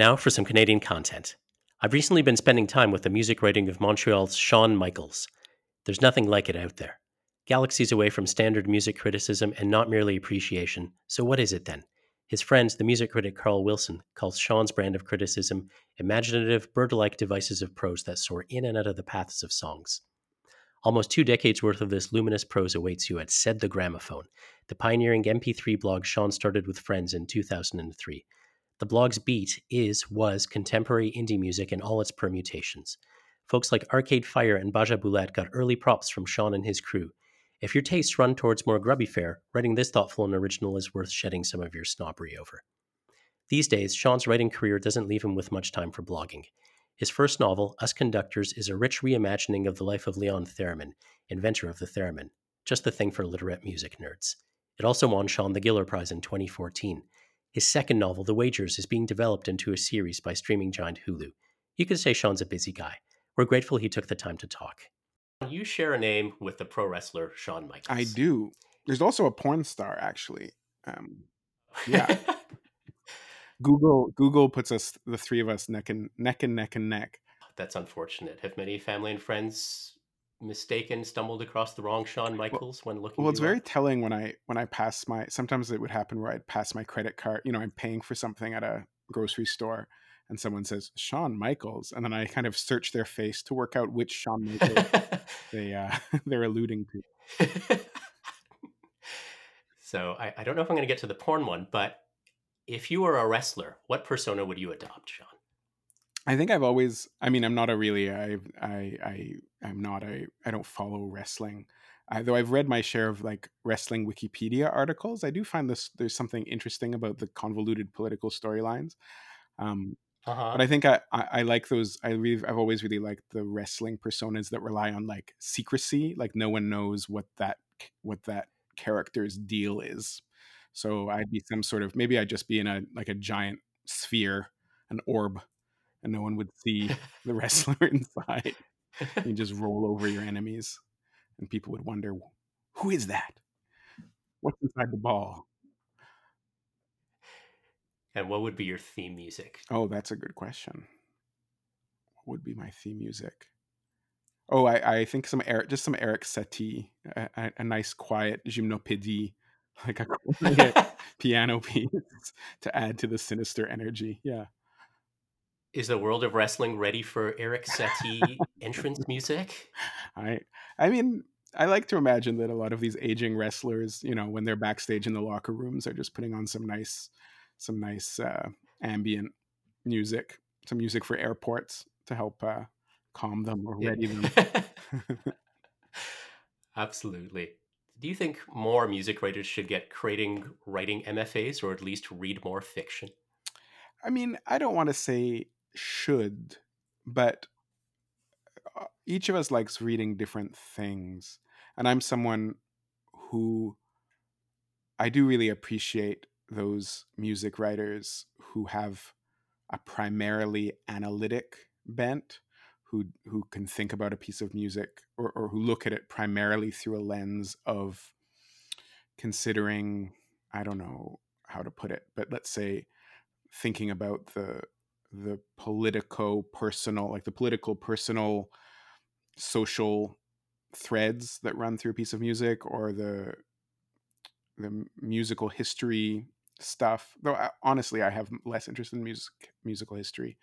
Now for some Canadian content. I've recently been spending time with the music writing of Montreal's Sean Michaels. There's nothing like it out there. Galaxies away from standard music criticism and not merely appreciation. So, what is it then? His friend, the music critic Carl Wilson, calls Sean's brand of criticism imaginative, bird like devices of prose that soar in and out of the paths of songs. Almost two decades worth of this luminous prose awaits you at Said the Gramophone, the pioneering MP3 blog Sean started with friends in 2003. The blog's beat is, was contemporary indie music in all its permutations. Folks like Arcade Fire and Basia Bulat got early props from Sean and his crew, if your tastes run towards more grubby fare, writing this thoughtful and original is worth shedding some of your snobbery over. These days, Sean's writing career doesn't leave him with much time for blogging. His first novel, Us Conductors, is a rich reimagining of the life of Leon Theremin, inventor of the theremin, just the thing for literate music nerds. It also won Sean the Giller Prize in 2014. His second novel, The Wagers, is being developed into a series by streaming giant Hulu. You could say Sean's a busy guy. We're grateful he took the time to talk. You share a name with the pro wrestler Shawn Michaels. I do. There's also a porn star, actually. Um, yeah. Google Google puts us the three of us neck and neck and neck and neck. That's unfortunate. Have many family and friends mistaken, stumbled across the wrong Shawn Michaels well, when looking? Well, it's very up? telling when I when I pass my. Sometimes it would happen where I'd pass my credit card. You know, I'm paying for something at a grocery store, and someone says Shawn Michaels, and then I kind of search their face to work out which Sean Michaels they uh, they're alluding to. so I, I don't know if I'm going to get to the porn one, but if you were a wrestler, what persona would you adopt, Shawn? I think I've always. I mean, I'm not a really. I I I I'm not a. I don't follow wrestling. I, though I've read my share of like wrestling Wikipedia articles, I do find this there's something interesting about the convoluted political storylines. Um, uh-huh. But I think I, I, I like those. I really, I've always really liked the wrestling personas that rely on like secrecy, like no one knows what that what that character's deal is. So I'd be some sort of maybe I'd just be in a like a giant sphere, an orb, and no one would see the wrestler inside. you just roll over your enemies, and people would wonder, who is that? What's inside the ball? And what would be your theme music? Oh, that's a good question. What would be my theme music? Oh, I, I think some Eric, just some Eric Satie, a, a nice quiet gymnopédie, like a quiet piano piece to add to the sinister energy. Yeah. Is the world of wrestling ready for Eric Satie entrance music? I, I mean, I like to imagine that a lot of these aging wrestlers, you know, when they're backstage in the locker rooms, are just putting on some nice some nice uh, ambient music, some music for airports to help uh, calm them or ready them. Absolutely. Do you think more music writers should get creating writing MFAs or at least read more fiction? I mean, I don't want to say should, but uh, each of us likes reading different things. And I'm someone who I do really appreciate those music writers who have a primarily analytic bent who who can think about a piece of music or, or who look at it primarily through a lens of considering i don't know how to put it but let's say thinking about the the politico personal like the political personal social threads that run through a piece of music or the the musical history stuff though I, honestly i have less interest in music musical history.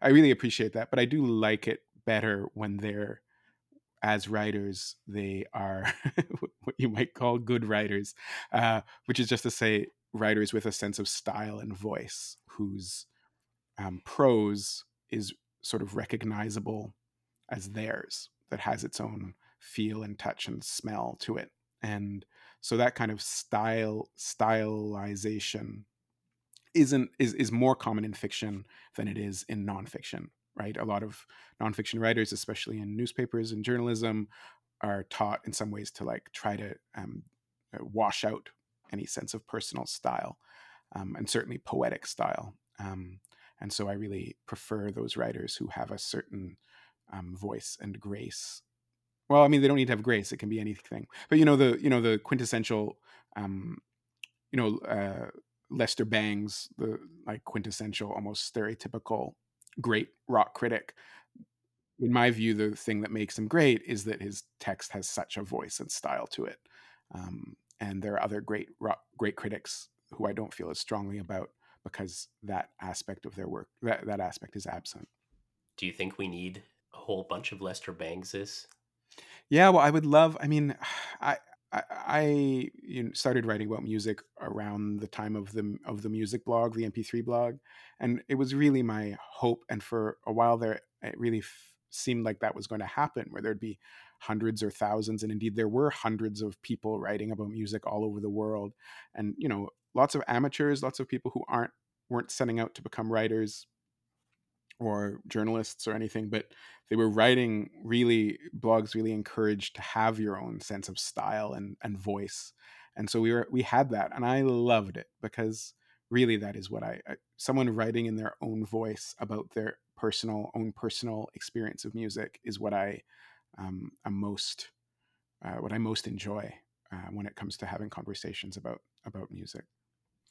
I really appreciate that but i do like it better when they're as writers they are what you might call good writers uh, which is just to say writers with a sense of style and voice whose um, prose is sort of recognizable as theirs that has its own feel and touch and smell to it. And so that kind of style stylization isn't is is more common in fiction than it is in nonfiction right? A lot of nonfiction writers especially in newspapers and journalism are taught in some ways to like try to um, uh, wash out any sense of personal style um, and certainly poetic style. Um, and so i really prefer those writers who have a certain um, voice and grace well i mean they don't need to have grace it can be anything but you know the you know the quintessential um you know uh Lester Bangs, the like quintessential, almost stereotypical great rock critic. In my view, the thing that makes him great is that his text has such a voice and style to it. Um, and there are other great rock, great critics who I don't feel as strongly about because that aspect of their work that, that aspect is absent. Do you think we need a whole bunch of Lester Bangses? Yeah, well, I would love. I mean, I I, I you know, started writing about music around the time of the of the music blog, the MP3 blog, and it was really my hope. And for a while there, it really f- seemed like that was going to happen, where there'd be hundreds or thousands, and indeed there were hundreds of people writing about music all over the world, and you know, lots of amateurs, lots of people who aren't weren't setting out to become writers or journalists or anything, but they were writing really blogs really encouraged to have your own sense of style and, and voice. And so we were we had that and I loved it because really that is what I, I someone writing in their own voice about their personal own personal experience of music is what I um, am most uh, what I most enjoy uh, when it comes to having conversations about about music.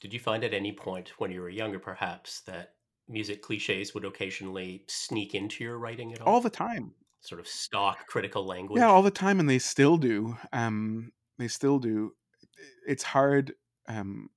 Did you find at any point when you were younger, perhaps, that music cliches would occasionally sneak into your writing at all? All the time. Sort of stock critical language. Yeah, all the time, and they still do. Um, they still do. It's hard. Um,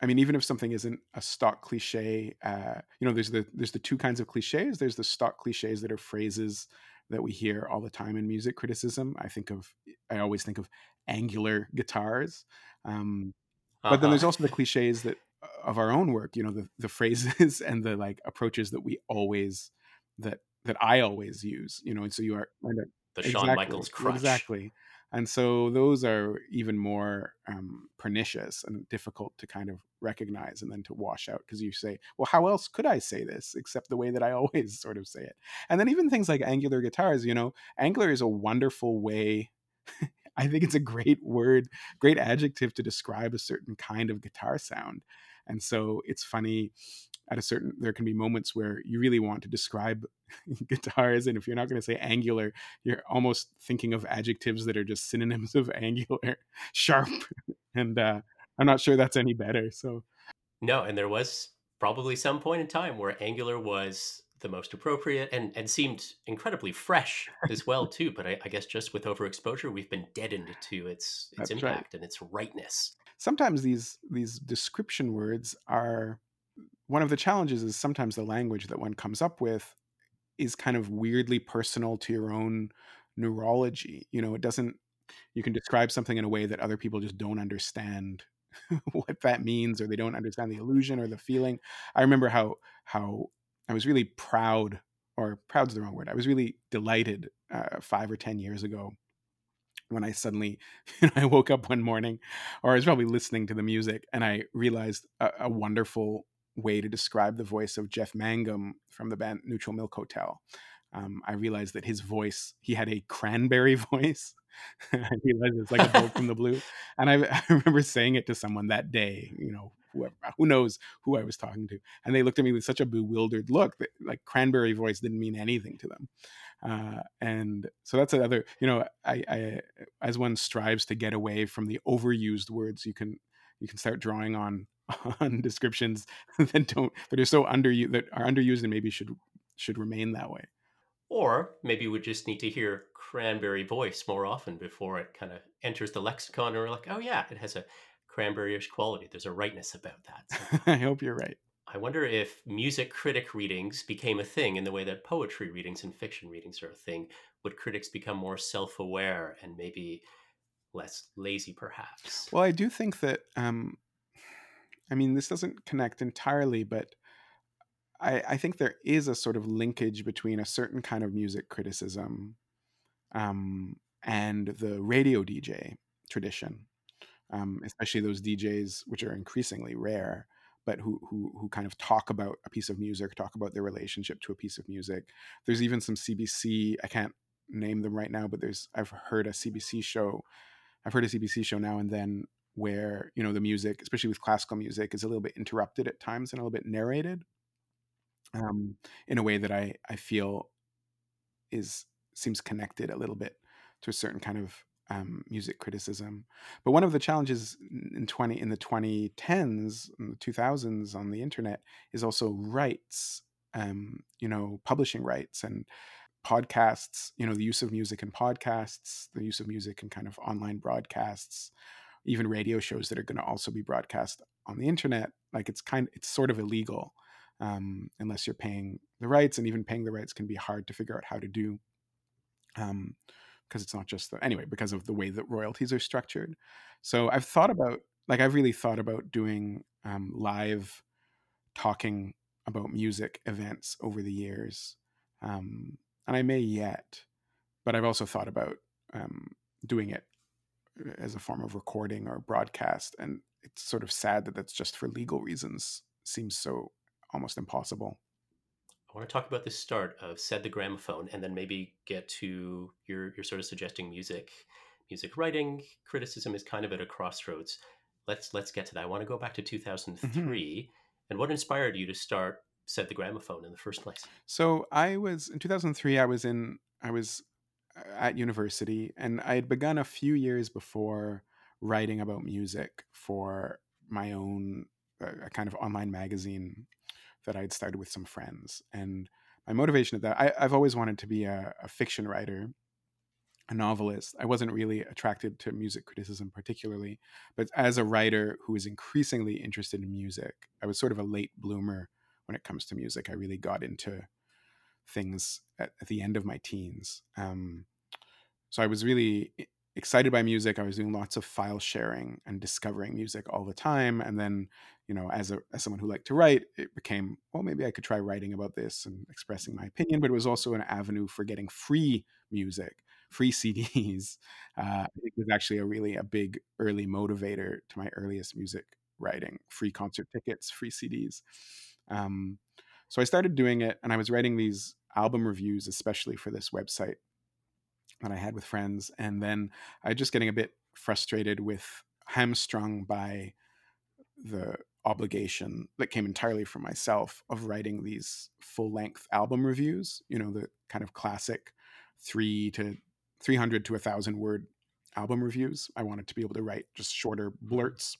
I mean, even if something isn't a stock cliche, uh, you know, there's the there's the two kinds of cliches. There's the stock cliches that are phrases that we hear all the time in music criticism. I think of, I always think of angular guitars. Um, uh-huh. But then there's uh-huh. also the cliches that of our own work you know the, the phrases and the like approaches that we always that that i always use you know and so you are the exactly, Shawn Michaels crutch. exactly and so those are even more um, pernicious and difficult to kind of recognize and then to wash out because you say well how else could i say this except the way that i always sort of say it and then even things like angular guitars you know angular is a wonderful way I think it's a great word, great adjective to describe a certain kind of guitar sound. And so it's funny at a certain there can be moments where you really want to describe guitars and if you're not going to say angular you're almost thinking of adjectives that are just synonyms of angular sharp and uh, i'm not sure that's any better so no and there was probably some point in time where angular was the most appropriate and and seemed incredibly fresh as well too but I, I guess just with overexposure we've been deadened to its its that's impact right. and its rightness. Sometimes these these description words are one of the challenges is sometimes the language that one comes up with is kind of weirdly personal to your own neurology. You know it doesn't you can describe something in a way that other people just don't understand what that means or they don't understand the illusion or the feeling. I remember how how i was really proud or proud's the wrong word i was really delighted uh, five or ten years ago when I suddenly you know, I woke up one morning, or I was probably listening to the music, and I realized a, a wonderful way to describe the voice of Jeff Mangum from the band Neutral Milk Hotel. Um, I realized that his voice, he had a cranberry voice. I realized it's like a bolt from the blue. And I, I, remember saying it to someone that day, you know, whoever, who knows who I was talking to. And they looked at me with such a bewildered look that like cranberry voice didn't mean anything to them uh, and so that's another you know I, I as one strives to get away from the overused words you can you can start drawing on on descriptions that don't that are so underused that are underused and maybe should should remain that way or maybe we just need to hear cranberry voice more often before it kind of enters the lexicon and we're like oh yeah it has a cranberryish quality there's a rightness about that so. i hope you're right I wonder if music critic readings became a thing in the way that poetry readings and fiction readings are a thing. Would critics become more self aware and maybe less lazy, perhaps? Well, I do think that, um, I mean, this doesn't connect entirely, but I, I, think there is a sort of linkage between a certain kind of music criticism um, and the radio DJ tradition, um, especially those DJs, which are increasingly rare but who who who kind of talk about a piece of music, talk about their relationship to a piece of music. There's even some CBC. I can't name them right now, but there's I've heard a CBC show. I've heard a CBC show now and then where you know the music, especially with classical music, is a little bit interrupted at times and a little bit narrated um, in a way that I I feel is seems connected a little bit to a certain kind of um, music criticism. But one of the challenges in twenty in the twenty tens, in the two thousands on the internet is also rights. Um, you know, publishing rights and podcasts. You know, the use of music in podcasts, the use of music in kind of online broadcasts, even radio shows that are going to also be broadcast on the internet. Like it's kind, it's sort of illegal um, unless you're paying the rights, and even paying the rights can be hard to figure out how to do. Um, because it's not just the anyway because of the way that royalties are structured so i've thought about like i've really thought about doing um, live talking about music events over the years um, and i may yet but i've also thought about um, doing it uh, as a form of recording or broadcast and it's sort of sad that that's just for legal reasons seems so almost impossible I want to talk about the start of Said the Gramophone and then maybe get to your you're sort of suggesting music music writing criticism is kind of at a crossroads. Let's let's get to that. I want to go back to 2003 mm-hmm. and what inspired you to start Said the Gramophone in the first place? So I was in 2003 I was in I was uh, at university and I had begun a few years before writing about music for my own uh, kind of online magazine that I'd started with some friends. And my motivation of that, I, have always wanted to be a, a, fiction writer, a novelist. I wasn't really attracted to music criticism particularly, but as a writer who is increasingly interested in music, I was sort of a late bloomer when it comes to music. I really got into things at, at the end of my teens. Um, so I was really excited by music. I was doing lots of file sharing and discovering music all the time. And then, you know, as a as someone who liked to write, it became, well, maybe I could try writing about this and expressing my opinion. But it was also an avenue for getting free music, free CDs. Uh, it was actually a really a big early motivator to my earliest music writing. Free concert tickets, free CDs. Um, so I started doing it, and I was writing these album reviews, especially for this website that I had with friends. And then I just getting a bit frustrated with hamstrung by the obligation that came entirely from myself of writing these full length album reviews, you know, the kind of classic three to 300 to a thousand word album reviews. I wanted to be able to write just shorter mm-hmm. blurts.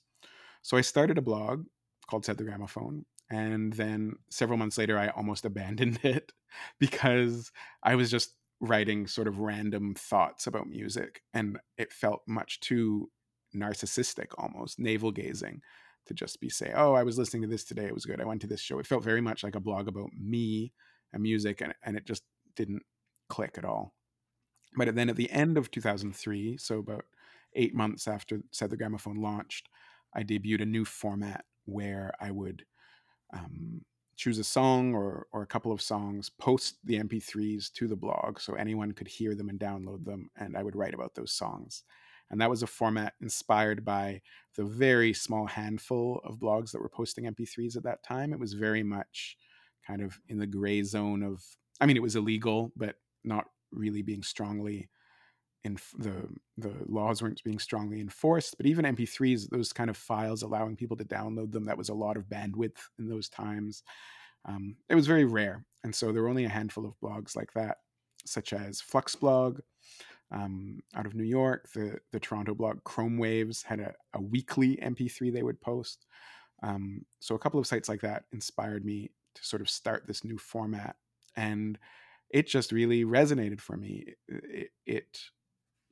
So I started a blog called Said the Gramophone. And then several months later, I almost abandoned it because I was just writing sort of random thoughts about music and it felt much too narcissistic almost navel gazing to just be say oh i was listening to this today it was good i went to this show. It felt very much like a blog about me and music and, and it just didn't click at all. But then at the end of 2003 so about eight months after said the gramophone launched i debuted a new format where i would um, choose a song or, or a couple of songs, post the MP3s to the blog so anyone could hear them and download them, and I would write about those songs. And that was a format inspired by the very small handful of blogs that were posting MP3s at that time. It was very much kind of in the gray zone of, I mean, it was illegal, but not really being strongly in the the laws weren't being strongly enforced but even mp3s those kind of files allowing people to download them that was a lot of bandwidth in those times. Um, it was very rare and so there were only a handful of blogs like that such as fluxblog um, out of new york the the toronto blog chrome waves had a, a weekly mp3 they would post. Um, so a couple of sites like that inspired me to sort of start this new format and it just really resonated for me. It, it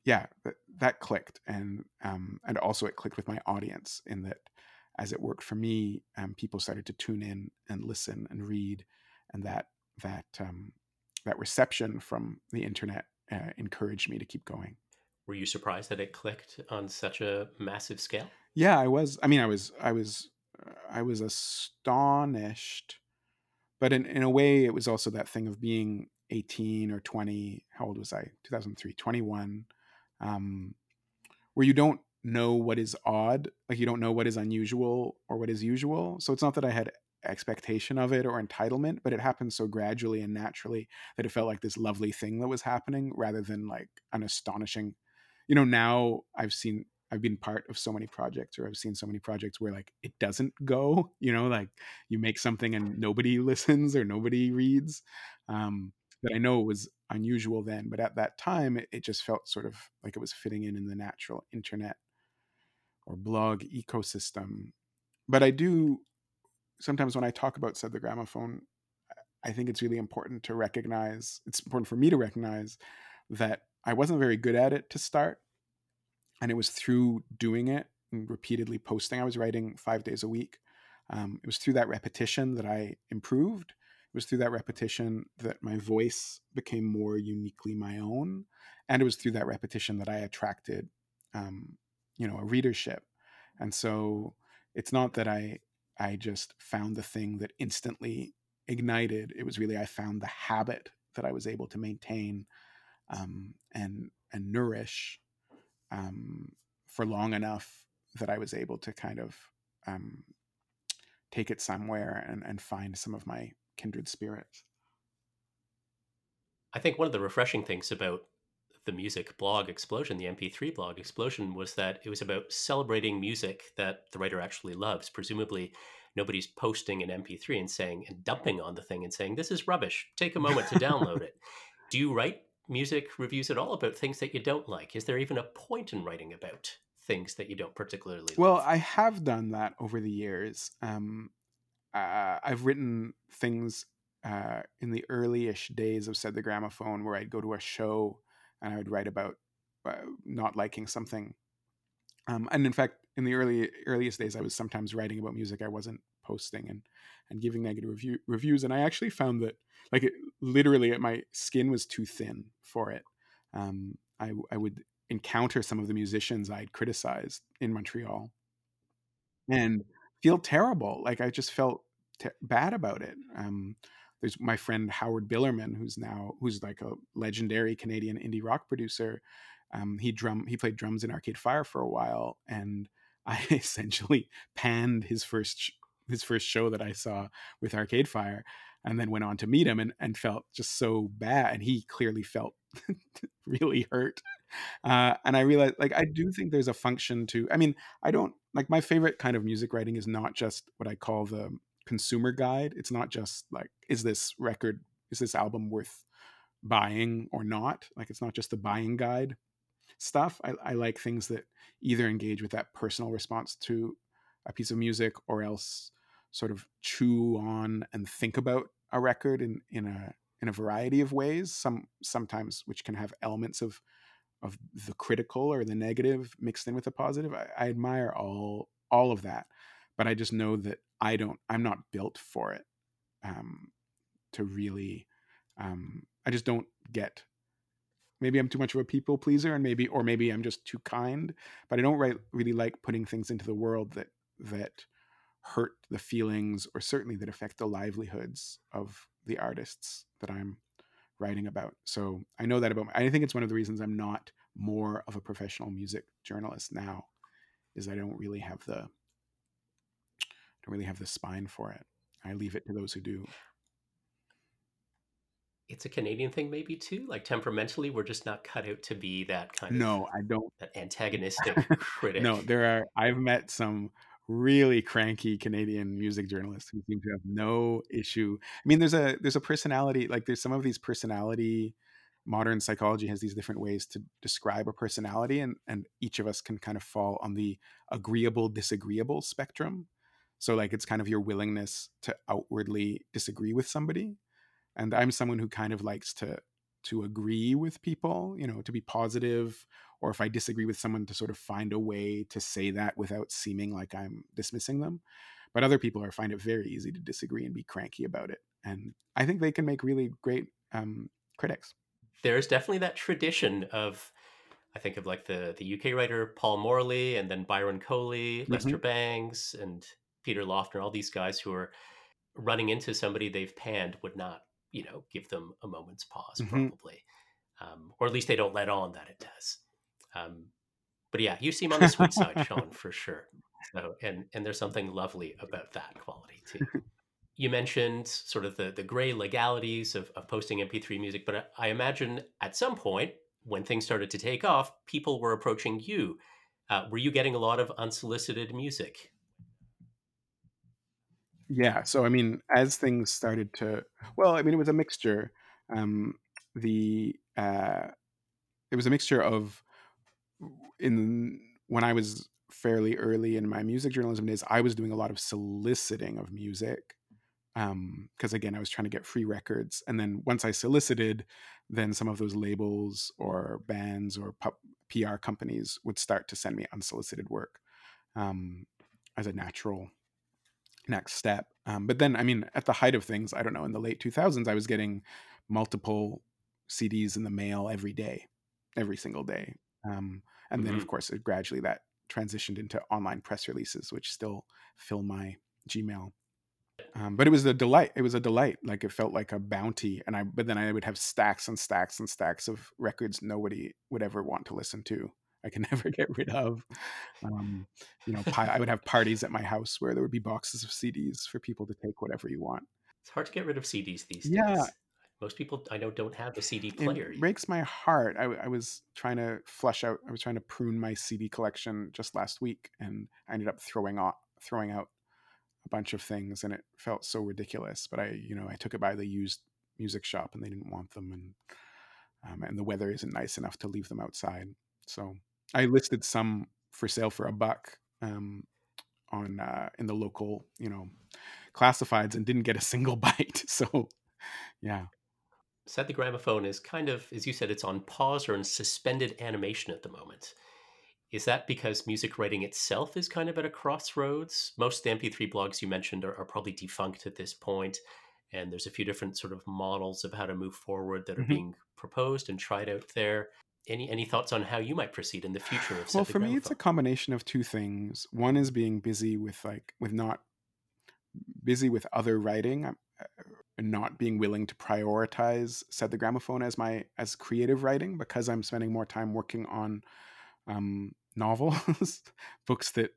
yeah, that, that clicked, and um, and also it clicked with my audience in that as it worked for me, um, people started to tune in and listen and read, and that that um, that reception from the internet uh, encouraged me to keep going. Were you surprised that it clicked on such a massive scale? Yeah, I was. I mean, I was. I was. Uh, I was astonished, but in in a way, it was also that thing of being 18 or 20. How old was I? 2003, 21 um, where you don't know what is odd, like you don't know what is unusual or what is usual. So it's not that I had expectation of it or entitlement, but it happened so gradually and naturally that it felt like this lovely thing that was happening rather than like an astonishing. You know, now I've seen I've been part of so many projects or I've seen so many projects where like it doesn't go, you know, like you make something and nobody listens or nobody reads. Um, that I know was unusual then, but at that time it, it just felt sort of like it was fitting in in the natural internet or blog ecosystem. But I do sometimes when I talk about said the gramophone, I think it's really important to recognize. It's important for me to recognize that I wasn't very good at it to start, and it was through doing it and repeatedly posting. I was writing five days a week. Um, it was through that repetition that I improved. It was through that repetition that my voice became more uniquely my own, and it was through that repetition that I attracted, um, you know, a readership. And so it's not that I I just found the thing that instantly ignited. It was really I found the habit that I was able to maintain um, and and nourish um, for long enough that I was able to kind of um, take it somewhere and, and find some of my kindred spirits. I think one of the refreshing things about the music blog explosion, the MP3 blog explosion, was that it was about celebrating music that the writer actually loves. Presumably, nobody's posting an MP3 and saying and dumping on the thing and saying this is rubbish. Take a moment to download it. Do you write music reviews at all about things that you don't like? Is there even a point in writing about things that you don't particularly well love? i have done that over the years um, uh, i've written things uh, in the early-ish days of said the gramophone where i'd go to a show and i would write about uh, not liking something. Um, and in fact in the early earliest days i was sometimes writing about music i wasn't posting and and giving negative review, reviews and i actually found that like it, literally my skin was too thin for it. Um, I, I would encounter some of the musicians I'd criticized in Montreal. And feel terrible. Like I just felt bad about it. Um, there's my friend Howard Bilerman, who's now who's like a legendary Canadian indie rock producer. Um, he drum he played drums in Arcade Fire for a while, and I essentially panned his first his first show that I saw with Arcade Fire, and then went on to meet him and, and felt just so bad. And he clearly felt really hurt uh, and I realized, like, I do think there's a function to. I mean, I don't like my favorite kind of music writing is not just what I call the consumer guide. It's not just like, is this record, is this album worth buying or not? Like, it's not just the buying guide stuff. I, I like things that either engage with that personal response to a piece of music or else sort of chew on and think about a record in in a in a variety of ways some sometimes which can have elements of of the critical or the negative mixed in with the positive. I, I admire all all of that, but I just know that I don't. I'm not built for it. Um, to really, um, I just don't get. Maybe I'm too much of a people pleaser, and maybe, or maybe I'm just too kind. But I don't right, really like putting things into the world that that hurt the feelings, or certainly that affect the livelihoods of the artists that I'm writing about. So I know that about. I think it's one of the reasons I'm not more of a professional music journalist now, is I don't really have the I don't really have the spine for it. I leave it to those who do. It's a Canadian thing, maybe too. Like temperamentally, we're just not cut out to be that kind no, of. No, I don't. That antagonistic critic. No, there are. I've met some really cranky Canadian music journalists who seem to have no issue. I mean, there's a there's a personality like there's some of these personality. Modern psychology has these different ways to describe a personality, and and each of us can kind of fall on the agreeable disagreeable spectrum. So like it's kind of your willingness to outwardly disagree with somebody, and I'm someone who kind of likes to to agree with people, you know, to be positive or if I disagree with someone to sort of find a way to say that without seeming like I'm dismissing them. But other people are find it very easy to disagree and be cranky about it, and I think they can make really great um, critics. There's definitely that tradition of, I think of like the the UK writer Paul Morley, and then Byron Coley, mm-hmm. Lester Bangs, and Peter Laughner, all these guys who are running into somebody they've panned would not, you know, give them a moment's pause, mm-hmm. probably, um, or at least they don't let on that it does. Um, but yeah, you seem on the sweet side, Sean, for sure. So, and and there's something lovely about that quality too. You mentioned sort of the the gray legalities of, of posting MP3 music, but I imagine at some point when things started to take off, people were approaching you. Uh, were you getting a lot of unsolicited music? Yeah. So I mean, as things started to, well, I mean, it was a mixture. um, the uh, it was a mixture of in when I was fairly early in my music journalism days, I was doing a lot of soliciting of music because um, again, I was trying to get free records, and then once I solicited, then some of those labels or bands or PR companies would start to send me unsolicited work um, as a natural next step. Um, but then, I mean, at the height of things, I don't know, in the late 2000s, I was getting multiple CDs in the mail every day, every single day. Um, and mm-hmm. then, of mm-hmm. course, it gradually that transitioned into online press releases, which still fill my Gmail. Um, but it was a delight. It was a delight. Like it felt like a bounty. And I, but then I would have stacks and stacks and stacks of records nobody would ever want to listen to. I can never get rid of. Um, you know, I would have parties at my house where there would be boxes of CDs for people to take whatever you want. It's hard to get rid of CDs these days. Most people I know don't have a CD player. It breaks my heart. I, I was trying to flush out. I was trying to prune my CD collection just last week, and I ended up throwing out throwing out a bunch of things, and it felt so ridiculous. But I, you know, I took it by the used music shop, and they didn't want them, and um, and the weather isn't nice enough to leave them outside. So I listed some for sale for a buck um, on uh, in the local, you know, classifieds and didn't get a single bite. So, yeah. Said the gramophone is kind of, as you said, it's on pause or in suspended animation at the moment. Is that because music writing itself is kind of at a crossroads? Most of the MP3 blogs you mentioned are, are probably defunct at this point, and there's a few different sort of models of how to move forward that are mm-hmm. being proposed and tried out there any any thoughts on how you might proceed in the future of well for me it's a combination of two things one is being busy with like with not busy with other writing not being willing to prioritize said the gramophone as my as creative writing because i'm spending more time working on um, novels books that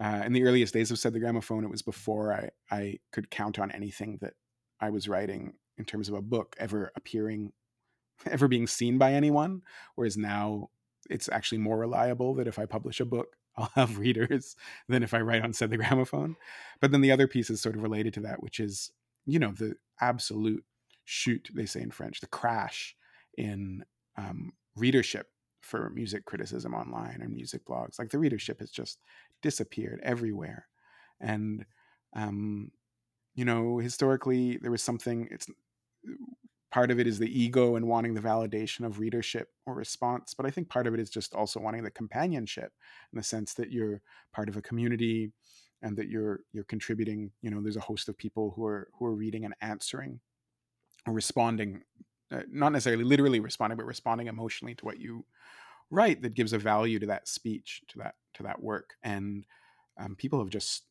uh, in the earliest days of said the gramophone it was before i i could count on anything that i was writing in terms of a book ever appearing ever being seen by anyone. Whereas now it's actually more reliable that if I publish a book, I'll have readers than if I write on said the Gramophone. But then the other piece is sort of related to that, which is, you know, the absolute chute, they say in French, the crash in um, readership for music criticism online and music blogs. Like the readership has just disappeared everywhere. And, um, you know, historically, there was something, it's part of it is the ego and wanting the validation of readership or response but i think part of it is just also wanting the companionship in the sense that you're part of a community and that you're you're contributing you know there's a host of people who are who are reading and answering or responding uh, not necessarily literally responding but responding emotionally to what you write that gives a value to that speech to that to that work and um, people have just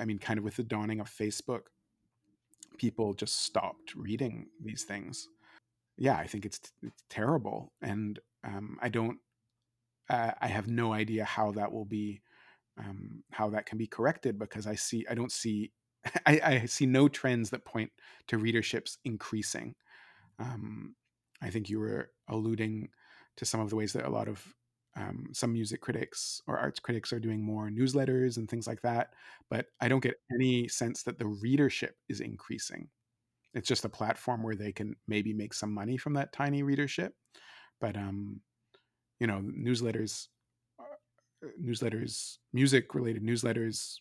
i mean kind of with the dawning of facebook people just stopped reading these things. Yeah, I think it's, it's terrible, and um, I don't. Uh, I have no idea how that will be, um, how that can be corrected because I see. I don't see. I, I see no trends that point to readerships increasing. Um, I think you were alluding to some of the ways that a lot of um, some music critics or arts critics are doing more newsletters and things like that. But I don't get any sense that the readership is increasing. It's just a platform where they can maybe make some money from that tiny readership. But um, you know, newsletters, newsletters, music related newsletters,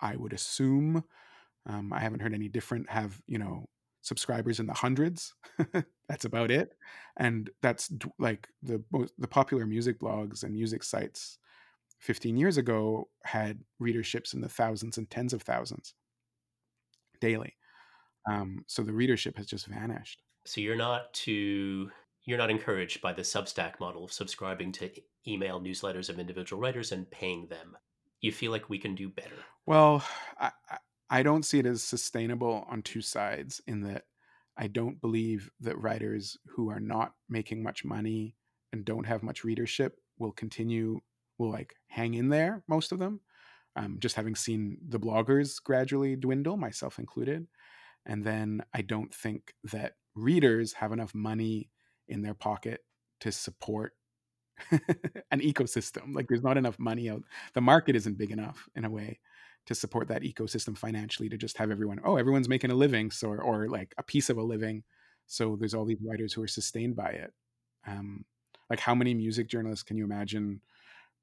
I would assume. Um, I haven't heard any different. Have you know subscribers in the hundreds. that's about it. And that's like the the popular music blogs and music sites 15 years ago had readerships in the thousands and tens of thousands daily. Um, so the readership has just vanished. So you're not too you're not encouraged by the Substack model of subscribing to email newsletters of individual writers and paying them. You feel like we can do better. Well, I, I don't see it as sustainable on two sides in that I don't believe that writers who are not making much money and don't have much readership will continue, will like hang in there, most of them. Um, just having seen the bloggers gradually dwindle, myself included. And then I don't think that readers have enough money in their pocket to support an ecosystem. Like there's not enough money out. The market isn't big enough in a way to support that ecosystem financially to just have everyone oh everyone's making a living so or, like a piece of a living So there's all these writers who are sustained by it. Um, like how many music journalists can you imagine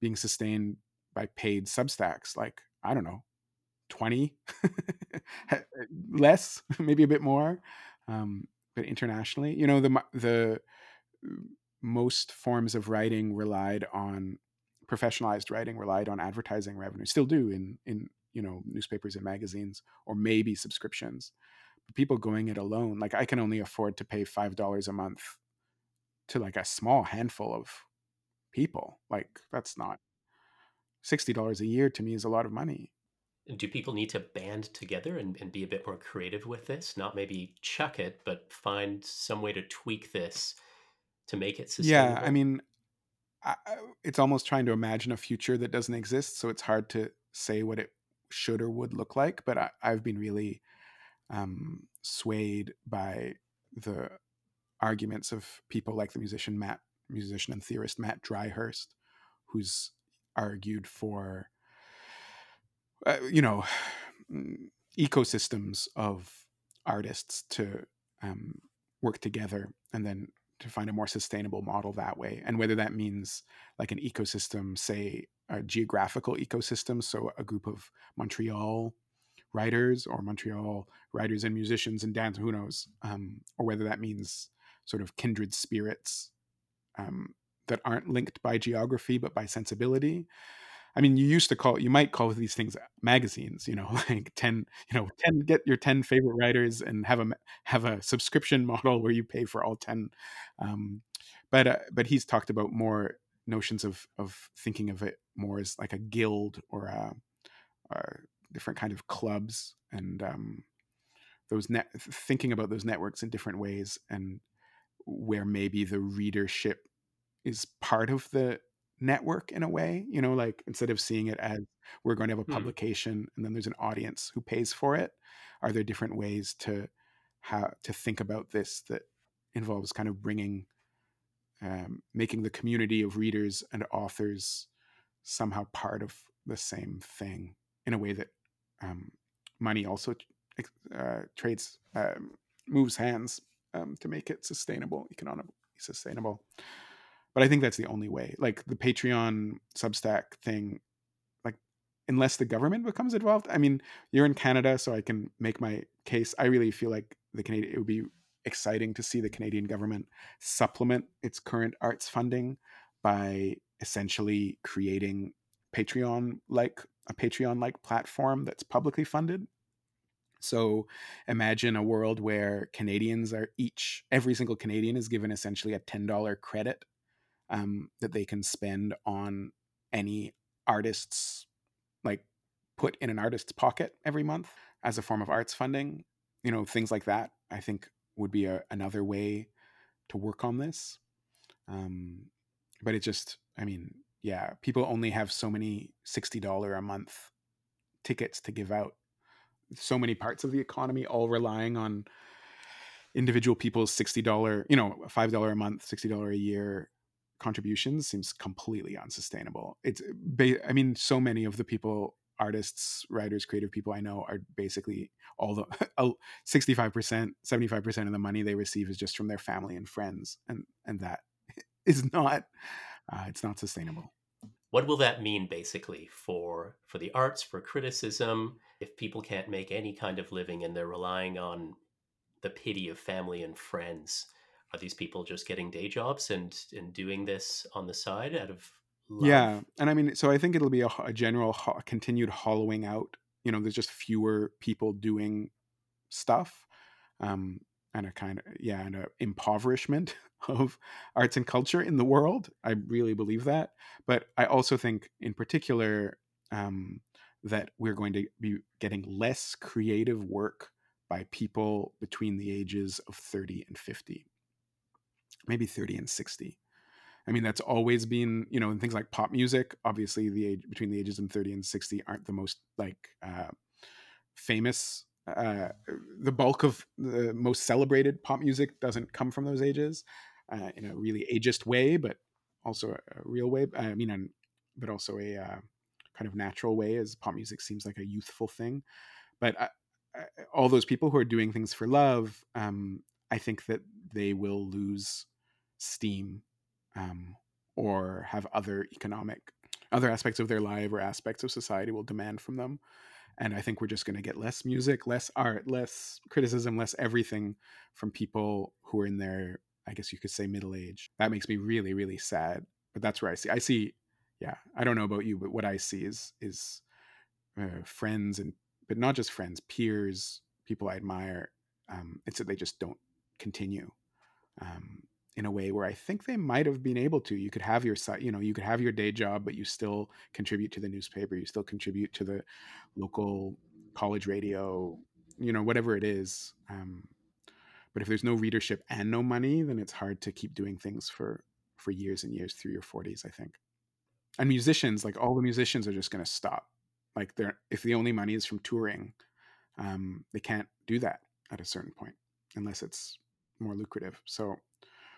being sustained by paid Substacks? Like I don't know, twenty, less, maybe a bit more. Um, but internationally, you know, the the most forms of writing relied on professionalized writing relied on advertising revenue still do in in you know newspapers and magazines or maybe subscriptions. But people going it alone like i can only afford to pay five dollars a month to like a small handful of people. Like that's not $60 a year to me is a lot of money. Do people need to band together and, and be a bit more creative with this? Not maybe chuck it but find some way to tweak this to make it sustainable yeah i mean I, it's almost trying to imagine a future that doesn't exist so it's hard to say what it should or would look like but I, have been really um, swayed by the arguments of people like the musician matt musician and theorist mat dryhurst who's argued for uh, you know mm, ecosystems of artists to um, work together and then to find a more sustainable model that way and whether that means like an ecosystem say a geographical ecosystem so a group of montreal writers or montreal writers and musicians and dance who knows um, or whether that means sort of kindred spirits um, that aren't linked by geography but by sensibility I mean, you used to call you might call these things magazines, you know, like 10, you know, 10 get your 10 favorite writers and have a have a subscription model where you pay for all 10. Um, but uh, but he's talked about more notions of of thinking of it more as like a guild or a, a different kind of clubs and um, those net thinking about those networks in different ways and where maybe the readership is part of the network in a way you know like instead of seeing it as we're going to have a Hmm. publication and then there's an audience who pays for it are there different ways to how to think about this that involves kind of bringing um, making the community of readers and authors somehow part of the same thing in a way that um, money also uh, trades um, moves hands um, to make it sustainable economically sustainable but I think that's the only way. Like the Patreon Substack thing, like unless the government becomes involved. I mean, you're in Canada, so I can make my case. I really feel like the Canadian it would be exciting to see the Canadian government supplement its current arts funding by essentially creating Patreon like a Patreon like platform that's publicly funded. So imagine a world where Canadians are each, every single Canadian is given essentially a $10 credit um, that they can spend on any artist's like put in an artist's pocket every month as a form of arts funding you know things like that i think would be a, another way to work on this. Um, but it just i mean yeah people only have so many $60 a month tickets to give out. So many parts of the economy all relying on individual people's $60 you know $5 a month $60 a year contributions seems completely unsustainable. It's I mean, so many of the people, artists, writers, creative people I know are basically all the 65%, 75% of the money they receive is just from their family and friends. And and that is not uh, it's not sustainable. What will that mean basically for for the arts, for criticism, if people can't make any kind of living and they're relying on the pity of family and friends? Are these people just getting day jobs and and doing this on the side out of love? yeah and i mean so i think it'll be a, a general ho- continued hollowing out you know there's just fewer people doing stuff um and a kind of yeah and a impoverishment of arts and culture in the world. I really believe that. But i also think in particular um that we're going to be getting less creative work by people between the ages of 30 and 50 maybe 30 and 60 i mean that's always been you know in things like pop music obviously the age between the ages of 30 and 60 aren't the most like uh, famous uh, the bulk of the most celebrated pop music doesn't come from those ages uh, in a really ageist way but also a, a real way i mean but also a uh, kind of natural way as pop music seems like a youthful thing. But I, I, all those people who are doing things for love um, I think that they will lose steam um, or have other economic, other aspects of their life or aspects of society will demand from them. And I think we're just going to get less music, less art, less criticism, less everything from people who are in their, I guess you could say, middle age. That makes me really, really sad. But that's where I see. I see, yeah. I don't know about you, but what I see is is uh, friends and, but not just friends, peers, people I admire. Um, it's that they just don't continue. Um, in a way where I think they might have been able to. You could have your you know, you could have your day job, but you still contribute to the newspaper. You still contribute to the local college radio, you know, whatever it is. Um, but if there's no readership and no money, then it's hard to keep doing things for for years and years through your 40s. I think. And musicians, like all the musicians, are just going to stop. Like they're if the only money is from touring, um, they can't do that at a certain point unless it's more lucrative. So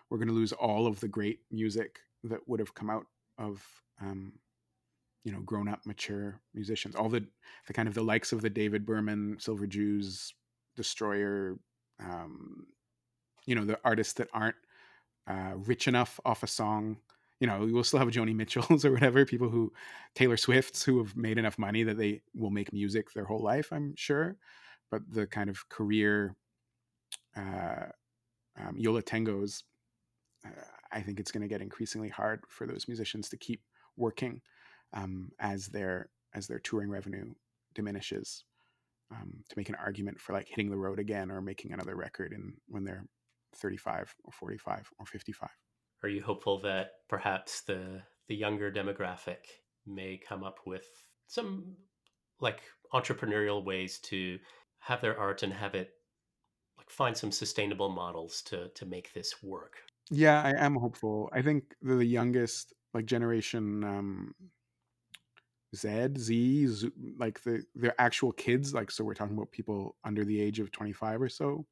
we're going to lose all of the great music that would have come out of um, you know grown up mature musicians. All the the kind of the likes of the david berman silver jews destroyer um, you know the artists that aren't uh, rich enough off a song. You know we'll still have joni mitchells or whatever people who taylor swifts who have made enough money that they will make music their whole life i'm sure. But the kind of career uh, um, Yo La Tengos I think it's going to get increasingly hard for those musicians to keep working um, as their as their touring revenue diminishes. Um, to make an argument for like hitting the road again or making another record in when they're 35 or 45 or 55. Are you hopeful that perhaps the the younger demographic may come up with some like entrepreneurial ways to have their art and have it like find some sustainable models to to make this work yeah, I am hopeful. I think the youngest like generation um Z, Z, Z like the their actual kids, like so we're talking about people under the age of 25 or so,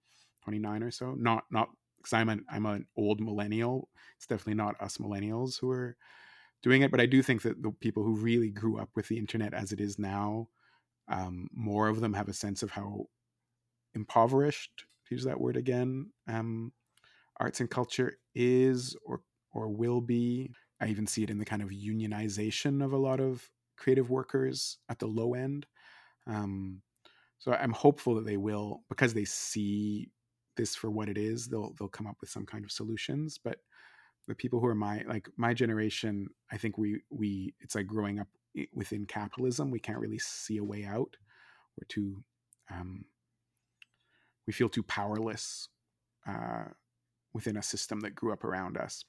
29 or so. Not not because I'm an I'm an old millennial. It's definitely not us millennials who are doing it, but I do think that the people who really grew up with the internet as it is now, um, more of them have a sense of how impoverished, to use that word again, um, arts and culture is or or will be. I even see it in the kind of unionization of a lot of creative workers at the low end. Um, so I'm hopeful that they will, because they see this for what it is, they'll they'll come up with some kind of solutions. But the people who are my like my generation, I think we we it's like growing up within capitalism. We can't really see a way out. We're too um, we feel too powerless uh, within a system that grew up around us.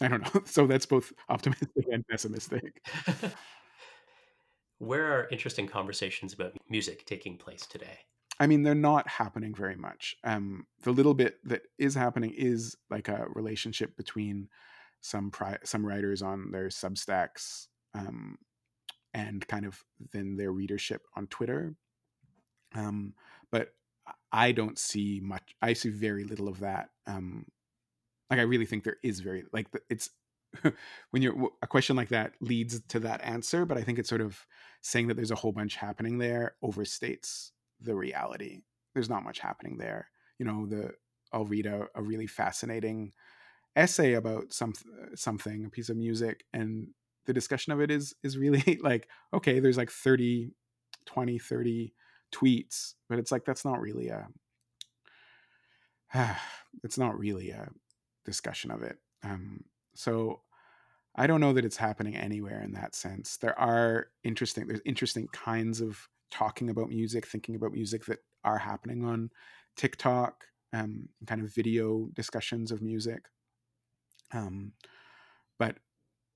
I don't know. So that's both optimistic and pessimistic. Where are interesting conversations about music taking place today? I mean, they're not happening very much. Um, the little bit that is happening is like a relationship between some pri- some writers on their Substacks um, and kind of then their readership on Twitter. Um, but I don't see much. I see very little of that. Um, like I really think there is very like it's when you're a question like that leads to that answer, but I think it's sort of saying that there's a whole bunch happening there overstates the reality. There's not much happening there. You know, the I'll read a, a really fascinating essay about some something, a piece of music, and the discussion of it is is really like okay, there's like 30, 20, 30 tweets, but it's like that's not really a it's not really a discussion of it. Um, so I don't know that it's happening anywhere in that sense. There are interesting there's interesting kinds of talking about music, thinking about music that are happening on TikTok, um, kind of video discussions of music. Um, but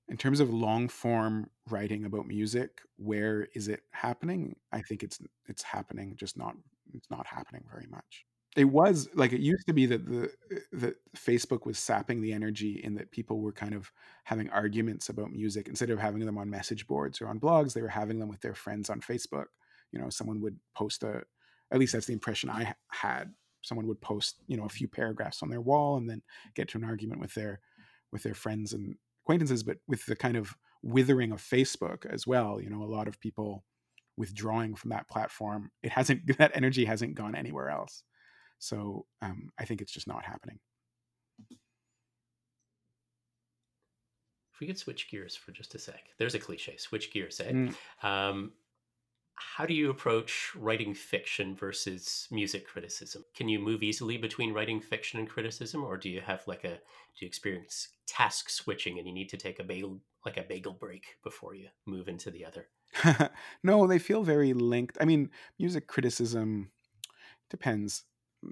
in terms of long form writing about music, where is it happening? I think it's it's happening, just not it's not happening very much. It was like it used to be that the that Facebook was sapping the energy in that people were kind of having arguments about music instead of having them on message boards or on blogs, they were having them with their friends on Facebook. You know, someone would post a at least that's the impression I had. Someone would post, you know, a few paragraphs on their wall and then get to an argument with their with their friends and acquaintances, but with the kind of withering of Facebook as well. You know, a lot of people withdrawing from that platform. It hasn't that energy hasn't gone anywhere else. So um, I think it's just not happening. If we could switch gears for just a sec, there's a cliche. Switch gears, eh? Mm. Um, how do you approach writing fiction versus music criticism? Can you move easily between writing fiction and criticism, or do you have like a do you experience task switching and you need to take a bagel like a bagel break before you move into the other? no, they feel very linked. I mean, music criticism depends.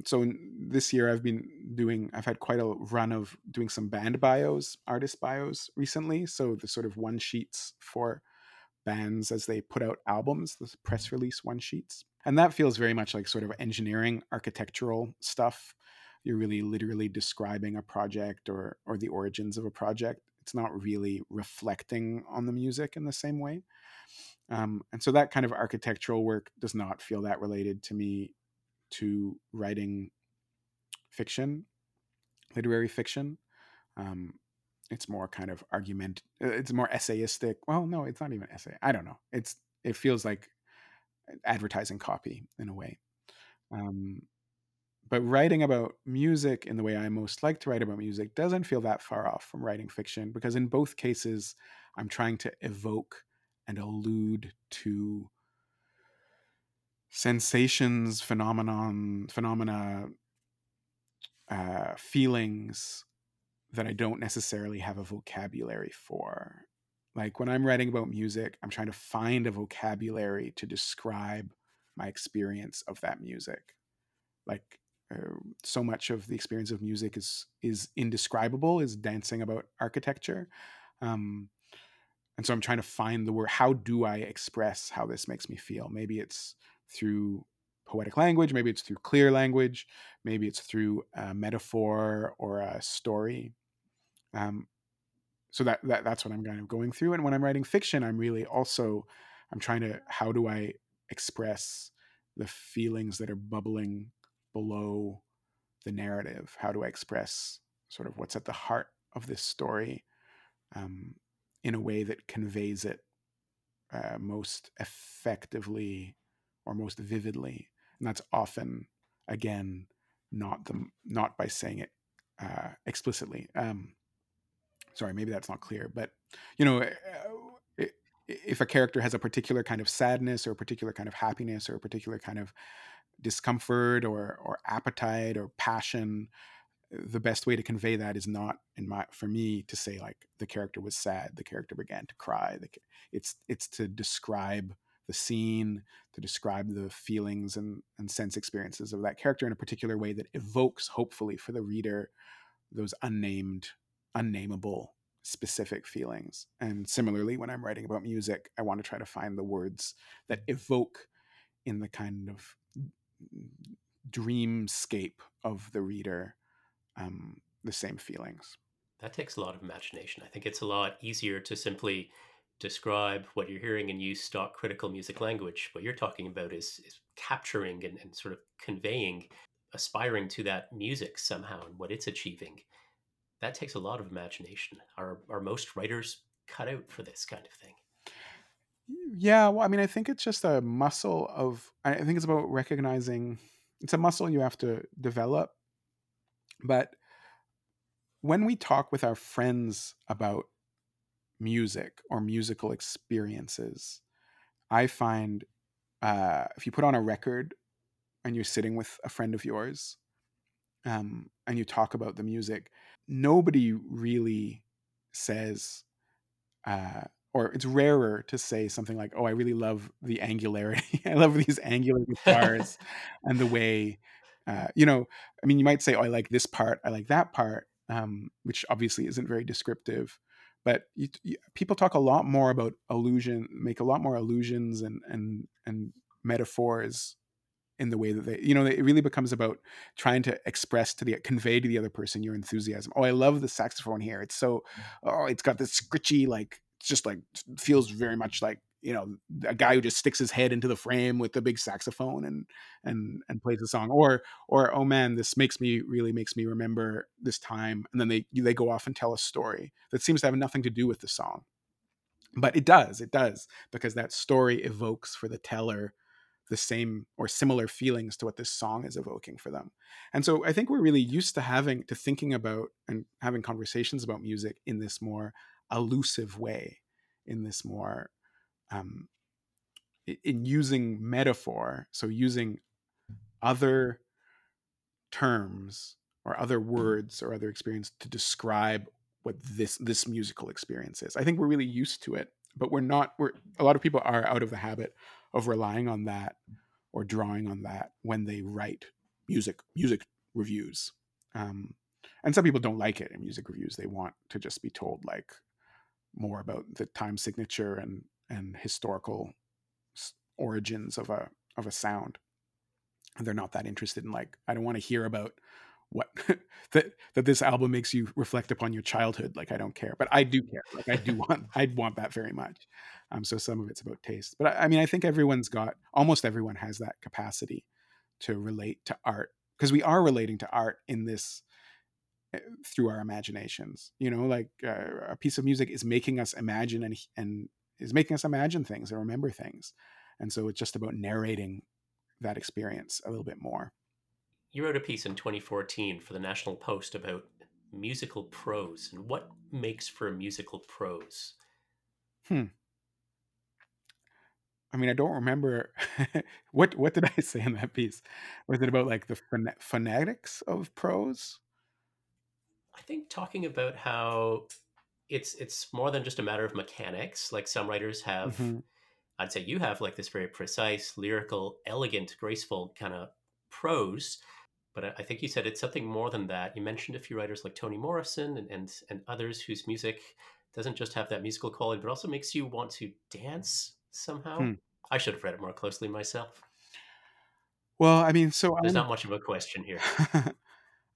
So this year I've been doing I've had quite a run of doing some band bios, artist bios recently, so the sort of one sheets for bands as they put out albums, the press release one sheets. And that feels very much like sort of engineering, architectural stuff. You're really literally describing a project or or the origins of a project. It's not really reflecting on the music in the same way. Um, and so that kind of architectural work does not feel that related to me to writing fiction, literary fiction. Um, it's more kind of argument uh, it's more essayistic well no it's not even essay i don't know it's it feels like advertising copy in a way um, but writing about music in the way i most like to write about music doesn't feel that far off from writing fiction because in both cases i'm trying to evoke and allude to sensations phenomenon phenomena uh, feelings that I don't necessarily have a vocabulary for. Like when I'm writing about music, I'm trying to find a vocabulary to describe my experience of that music. Like uh, so much of the experience of music is is indescribable, is dancing about architecture. Um, and so I'm trying to find the word. How do I express how this makes me feel? Maybe it's through poetic language, maybe it's through clear language, maybe it's through a metaphor or a story. Um, so that, that that's what I'm kind of going through. And when I'm writing fiction, I'm really also I'm trying to how do I express the feelings that are bubbling below the narrative? How do I express sort of what's at the heart of this story um, in a way that conveys it uh, most effectively or most vividly? And that's often, again, not the not by saying it uh, explicitly. Um, sorry maybe that's not clear but you know uh, if a character has a particular kind of sadness or a particular kind of happiness or a particular kind of discomfort or or appetite or passion the best way to convey that is not in my for me to say like the character was sad the character began to cry it's it's to describe the scene to describe the feelings and, and sense experiences of that character in a particular way that evokes hopefully for the reader those unnamed unnameable specific feelings. And similarly, when I'm writing about music, I want to try to find the words that evoke in the kind of dreamscape of the reader um, the same feelings. That takes a lot of imagination. I think it's a lot easier to simply describe what you're hearing and use stock critical music language. What you're talking about is, is capturing and, and sort of conveying, aspiring to that music somehow and what it's achieving that takes a lot of imagination. Are are most writers cut out for this kind of thing? Yeah, well, I mean, I think it's just a muscle of. I think it's about recognizing. It's a muscle you have to develop, but when we talk with our friends about music or musical experiences, I find uh, if you put on a record and you're sitting with a friend of yours um, and you talk about the music, nobody really says, uh, or it's rarer to say something like, "Oh, I really love the angularity. I love these angular guitars and the way." Uh, you know, I mean, you might say, "Oh, I like this part. I like that part," um, which obviously isn't very descriptive. But you, you, people talk a lot more about illusion, make a lot more illusions and and and metaphors in the way that they you know it really becomes about trying to express to the convey to the other person your enthusiasm. Oh i love the saxophone here. It's so oh it's got this scritchy like it's just like feels very much like you know a guy who just sticks his head into the frame with the big saxophone and and and plays a song or or oh man this makes me really makes me remember this time and then they they go off and tell a story that seems to have nothing to do with the song but it does it does because that story evokes for the teller the same or similar feelings to what this song is evoking for them. And so I think we're really used to having to thinking about and having conversations about music in this more elusive way, in this more um, in using metaphor, so using other terms or other words or other experience to describe what this this musical experience is. I think we're really used to it, but we're not. We're a lot of people are out of the habit of relying on that or drawing on that when they write music music reviews. Um, and some people don't like it in music reviews. They want to just be told like more about the time signature and and historical origins of a of a sound. And they're not that interested in like I don't want to hear about what that that this album makes you reflect upon your childhood like i don't care. But i do care. Like i do want i'd want that very much. Um so some of it's about taste. But I, I mean i think everyone's got almost everyone has that capacity to relate to art because we are relating to art in this uh, through our imaginations. You know like uh, a piece of music is making us imagine and and is making us imagine things and remember things and so it's just about narrating that experience a little bit more you wrote a piece in 2014 for the National Post about musical prose and what makes for musical prose. Hmm. I mean, I don't remember what what did I say in that piece. Was it about like the phon- phonetics of prose? I think talking about how it's it's more than just a matter of mechanics. Like some writers have, mm-hmm. I'd say you have like this very precise, lyrical, elegant, graceful kind of prose but I think you said it's something more than that. You mentioned a few writers like Toni Morrison and, and, and others whose music doesn't just have that musical quality, but also makes you want to dance somehow. Hmm. I should have read it more closely myself. Well, I mean, so there's I'm, not much of a question here.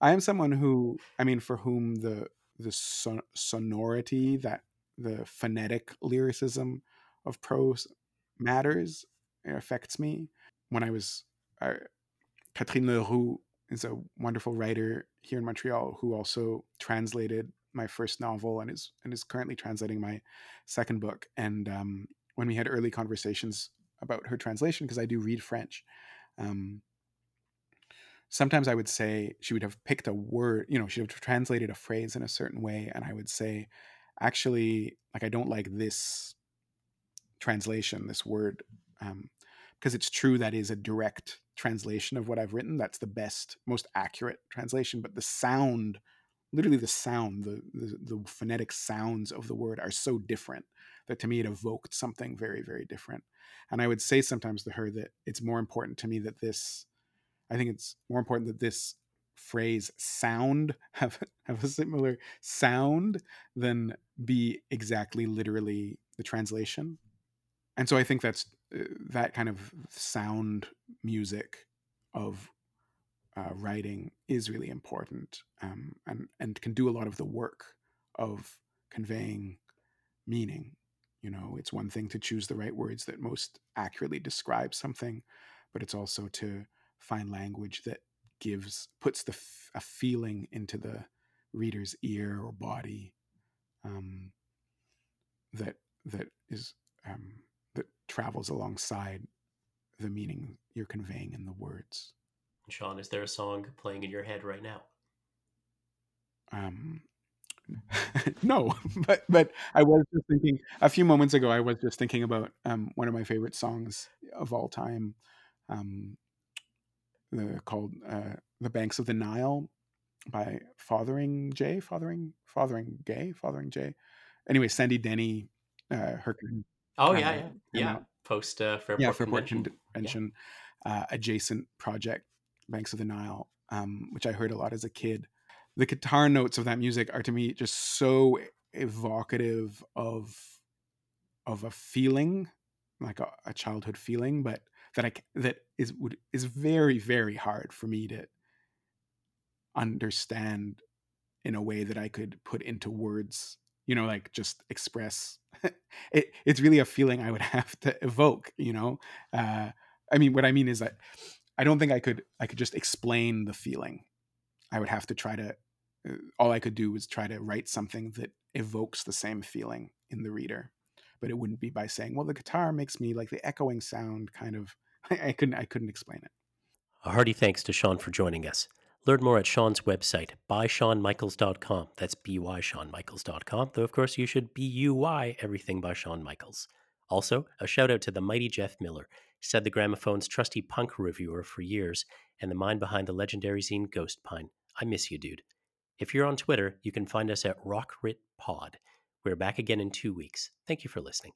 I am someone who, I mean, for whom the the son- sonority, that the phonetic lyricism of prose matters, affects me. When I was, uh, Catherine Leroux is a wonderful writer here in Montreal who also translated my first novel and is and is currently translating my second book. And um, when we had early conversations about her translation, because I do read French, um, sometimes I would say she would have picked a word, you know, she would have translated a phrase in a certain way, and I would say, actually, like I don't like this translation, this word, um, because it's true that is a direct translation of what I've written. That's the best, most accurate translation. But the sound, literally the sound, the, the, the phonetic sounds of the word are so different that to me it evoked something very, very different. And I would say sometimes to her that it's more important to me that this, I think it's more important that this phrase sound have have a similar sound than be exactly literally the translation and so i think that's that kind of sound music of uh, writing is really important um, and and can do a lot of the work of conveying meaning. You know, it's one thing to choose the right words that most accurately describe something, but it's also to find language that gives puts the f- a feeling into the reader's ear or body um, that that is um, that travels alongside the meaning you're conveying in the words. Sean, is there a song playing in your head right now? Um, no, but but I was just thinking a few moments ago. I was just thinking about um, one of my favorite songs of all time, um, the, called uh, "The Banks of the Nile" by Fotheringay, Fathering Fotheringay, Fathering J. Anyway, Sandy Denny, uh, her Oh yeah, yeah, yeah. Post uh, Fairport yeah, Fairport Convention, Convention yeah. uh, adjacent project, Banks of the Nile, um, which I heard a lot as a kid. The guitar notes of that music are to me just so evocative of of a feeling, like a, a childhood feeling, but that I that is would is very very hard for me to understand in a way that I could put into words you know like just express it, it's really a feeling i would have to evoke you know? Uh, i mean what i mean is that i don't think i could i could just explain the feeling. I would have to try to uh, all i could do was try to write something that evokes the same feeling in the reader but it wouldn't be by saying well the guitar makes me like the echoing sound kind of I, I couldn't I couldn't explain it. A hearty thanks to Sean for joining us. Learn more at Sean's website, byseanmichaels.com. That's B-Y-SeanMichaels.com, though of course you should B-U-Y everything by Sean Michaels. Also, a shout out to the mighty Jeff Miller, said the Gramophone's trusty punk reviewer for years, and the mind behind the legendary zine Ghost Pine. I miss you, dude. If you're on Twitter, you can find us at RockCritPod. We're back again in two weeks. Thank you for listening.